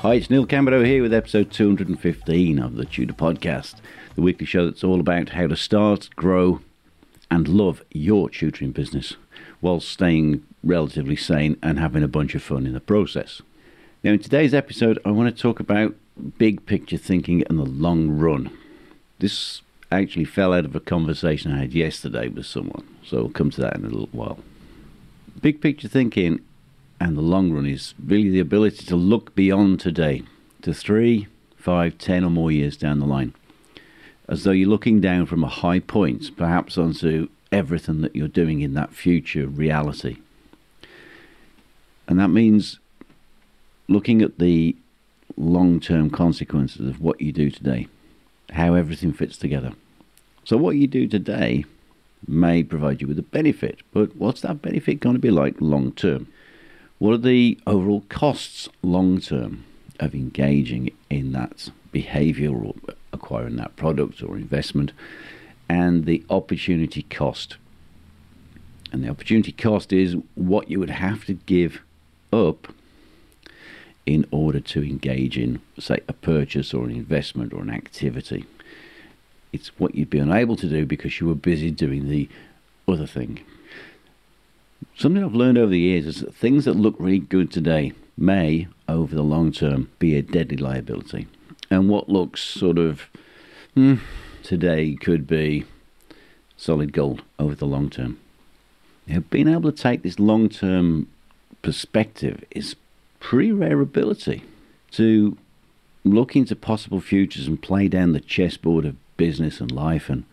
Hi, it's Neil Camberdow here with episode 215 of the Tutor Podcast, the weekly show that's all about how to start, grow, and love your tutoring business while staying relatively sane and having a bunch of fun in the process. Now, in today's episode, I want to talk about big picture thinking and the long run. This actually fell out of a conversation I had yesterday with someone, so we'll come to that in a little while. Big picture thinking and the long run is really the ability to look beyond today to three, five, ten, or more years down the line, as though you're looking down from a high point, perhaps onto everything that you're doing in that future reality. And that means looking at the long term consequences of what you do today, how everything fits together. So, what you do today may provide you with a benefit, but what's that benefit going to be like long term? What are the overall costs long term of engaging in that behavior or acquiring that product or investment? And the opportunity cost. And the opportunity cost is what you would have to give up in order to engage in, say, a purchase or an investment or an activity. It's what you'd be unable to do because you were busy doing the other thing. Something I've learned over the years is that things that look really good today may, over the long term, be a deadly liability. And what looks sort of hmm, today could be solid gold over the long term. Now, being able to take this long term perspective is pretty rare ability to look into possible futures and play down the chessboard of business and life and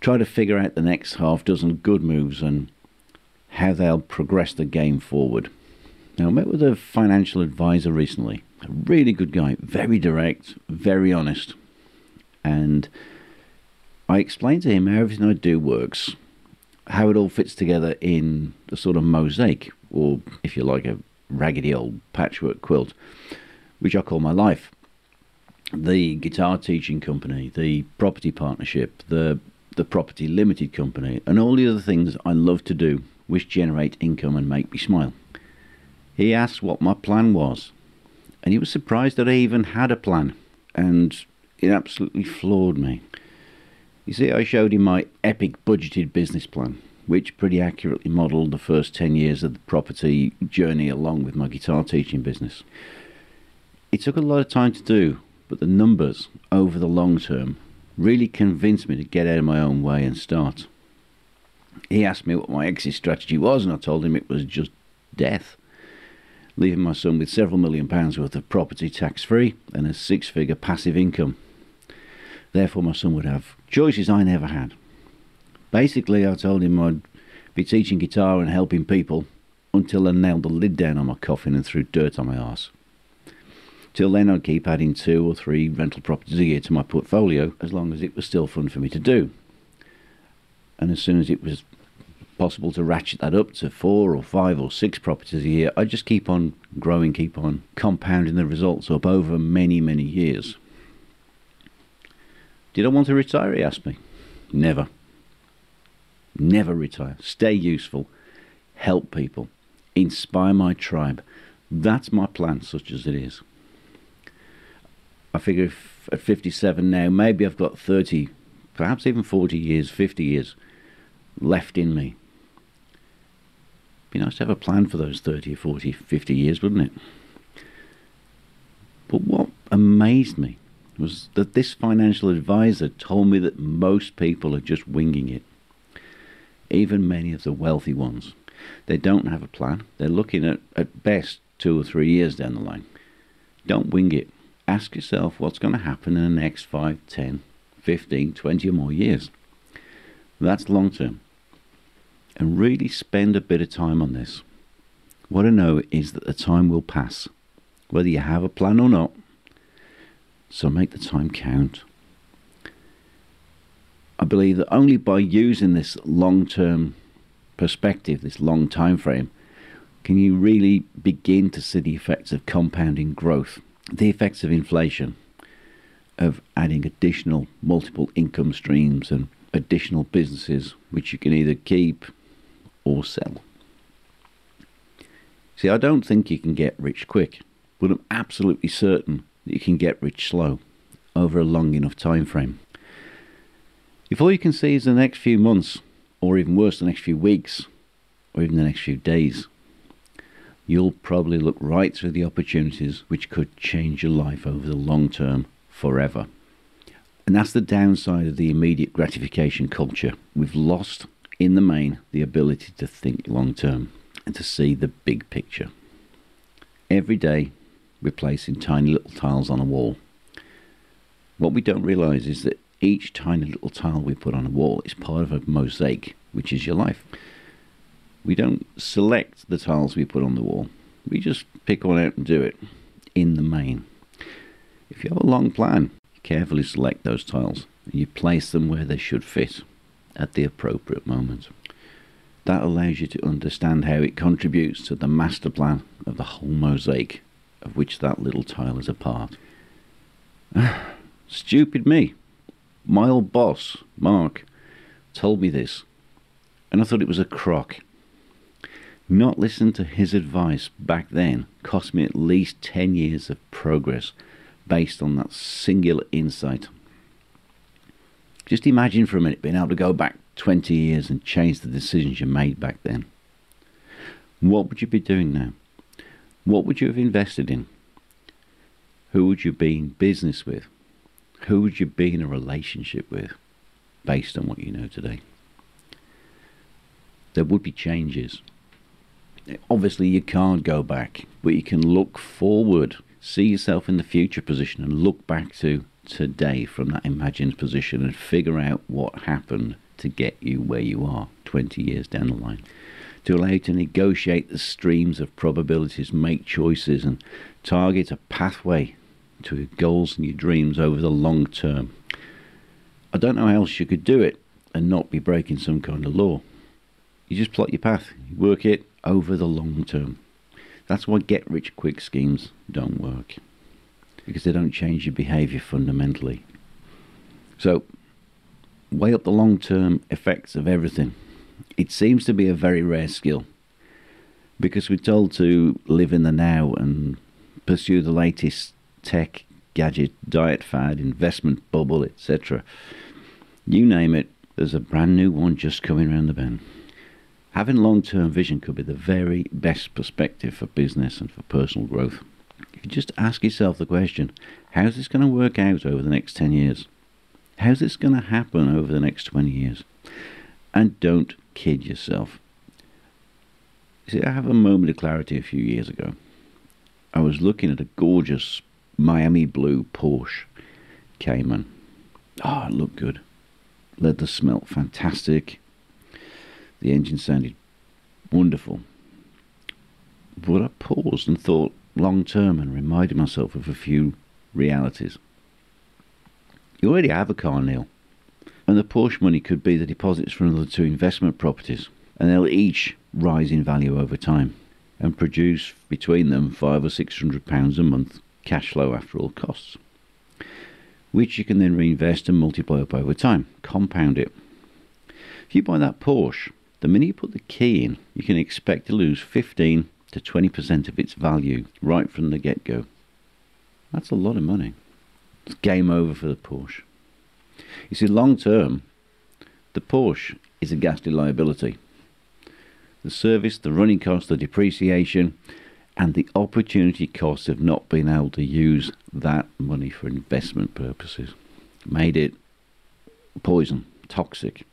try to figure out the next half dozen good moves and how they'll progress the game forward. Now, I met with a financial advisor recently, a really good guy, very direct, very honest, and I explained to him how everything I do works, how it all fits together in a sort of mosaic, or if you like, a raggedy old patchwork quilt, which I call my life. The guitar teaching company, the property partnership, the the property limited company, and all the other things I love to do which generate income and make me smile. He asked what my plan was, and he was surprised that I even had a plan, and it absolutely floored me. You see, I showed him my epic budgeted business plan, which pretty accurately modelled the first 10 years of the property journey along with my guitar teaching business. It took a lot of time to do, but the numbers over the long term really convinced me to get out of my own way and start. He asked me what my exit strategy was, and I told him it was just death. Leaving my son with several million pounds worth of property tax free and a six figure passive income. Therefore, my son would have choices I never had. Basically, I told him I'd be teaching guitar and helping people until I nailed the lid down on my coffin and threw dirt on my arse. Till then, I'd keep adding two or three rental properties a year to my portfolio as long as it was still fun for me to do and as soon as it was possible to ratchet that up to four or five or six properties a year, I just keep on growing, keep on compounding the results up over many, many years. Did I want to retire? He asked me. Never. Never retire. Stay useful. Help people. Inspire my tribe. That's my plan, such as it is. I figure at 57 now, maybe I've got 30 perhaps even 40 years, 50 years left in me. Be nice to have a plan for those 30, 40, 50 years, wouldn't it? But what amazed me was that this financial advisor told me that most people are just winging it. Even many of the wealthy ones. They don't have a plan. They're looking at, at best, two or three years down the line. Don't wing it. Ask yourself what's going to happen in the next 5, 10, 15, 20 or more years. That's long term. And really spend a bit of time on this. What I know is that the time will pass, whether you have a plan or not. So make the time count. I believe that only by using this long term perspective, this long time frame, can you really begin to see the effects of compounding growth, the effects of inflation, of adding additional multiple income streams and additional businesses which you can either keep or sell. See, I don't think you can get rich quick, but I'm absolutely certain that you can get rich slow over a long enough time frame. If all you can see is the next few months, or even worse, the next few weeks, or even the next few days, you'll probably look right through the opportunities which could change your life over the long term forever. And that's the downside of the immediate gratification culture. We've lost, in the main, the ability to think long term and to see the big picture. Every day, we're placing tiny little tiles on a wall. What we don't realize is that each tiny little tile we put on a wall is part of a mosaic, which is your life. We don't select the tiles we put on the wall, we just pick one out and do it in the main. If you have a long plan, carefully select those tiles and you place them where they should fit at the appropriate moment. That allows you to understand how it contributes to the master plan of the whole mosaic of which that little tile is a part. Stupid me. My old boss, Mark, told me this, and I thought it was a crock. Not listening to his advice back then cost me at least 10 years of progress based on that singular insight. Just imagine for a minute being able to go back 20 years and change the decisions you made back then. What would you be doing now? What would you have invested in? Who would you be in business with? Who would you be in a relationship with based on what you know today? There would be changes. Obviously, you can't go back, but you can look forward, see yourself in the future position, and look back to today from that imagined position and figure out what happened to get you where you are 20 years down the line. To allow you to negotiate the streams of probabilities, make choices, and target a pathway to your goals and your dreams over the long term. I don't know how else you could do it and not be breaking some kind of law. You just plot your path, you work it over the long term. That's why get rich quick schemes don't work because they don't change your behavior fundamentally. So, weigh up the long term effects of everything. It seems to be a very rare skill because we're told to live in the now and pursue the latest tech, gadget, diet fad, investment bubble, etc. You name it, there's a brand new one just coming around the bend. Having long term vision could be the very best perspective for business and for personal growth. You just ask yourself the question, how's this going to work out over the next 10 years? How's this going to happen over the next 20 years? And don't kid yourself. You see, I have a moment of clarity a few years ago. I was looking at a gorgeous Miami blue Porsche Cayman. Oh, it looked good. Leather smelt fantastic. The engine sounded wonderful. But I paused and thought long term and reminded myself of a few realities. You already have a car, Neil. And the Porsche money could be the deposits for another two investment properties, and they'll each rise in value over time and produce between them five or six hundred pounds a month cash flow after all costs, which you can then reinvest and multiply up over time, compound it. If you buy that Porsche, the minute you put the key in, you can expect to lose 15 to 20% of its value right from the get go. That's a lot of money. It's game over for the Porsche. You see, long term, the Porsche is a ghastly liability. The service, the running cost, the depreciation, and the opportunity cost of not being able to use that money for investment purposes made it poison, toxic.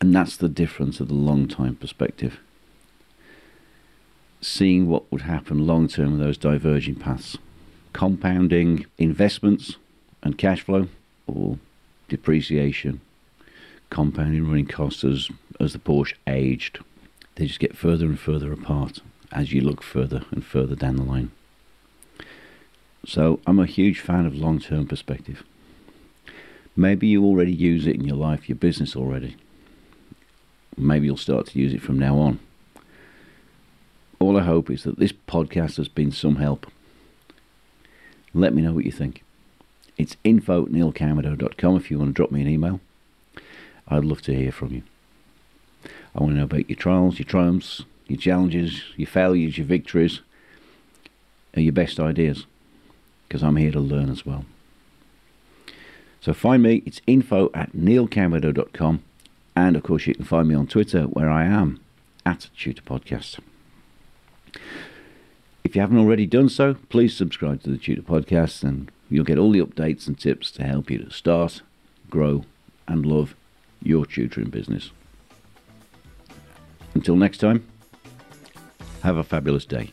And that's the difference of the long time perspective. Seeing what would happen long term with those diverging paths compounding investments and cash flow or depreciation, compounding running costs as, as the Porsche aged. They just get further and further apart as you look further and further down the line. So I'm a huge fan of long term perspective. Maybe you already use it in your life, your business already. Maybe you'll start to use it from now on. All I hope is that this podcast has been some help. Let me know what you think. It's info at neilcamerdo.com if you want to drop me an email. I'd love to hear from you. I want to know about your trials, your triumphs, your challenges, your failures, your victories, and your best ideas, because I'm here to learn as well. So find me, it's info at neilcamerdo.com, and of course you can find me on Twitter where I am at Tutor Podcast. If you haven't already done so, please subscribe to the Tutor Podcast and you'll get all the updates and tips to help you to start, grow, and love your tutoring business. Until next time, have a fabulous day.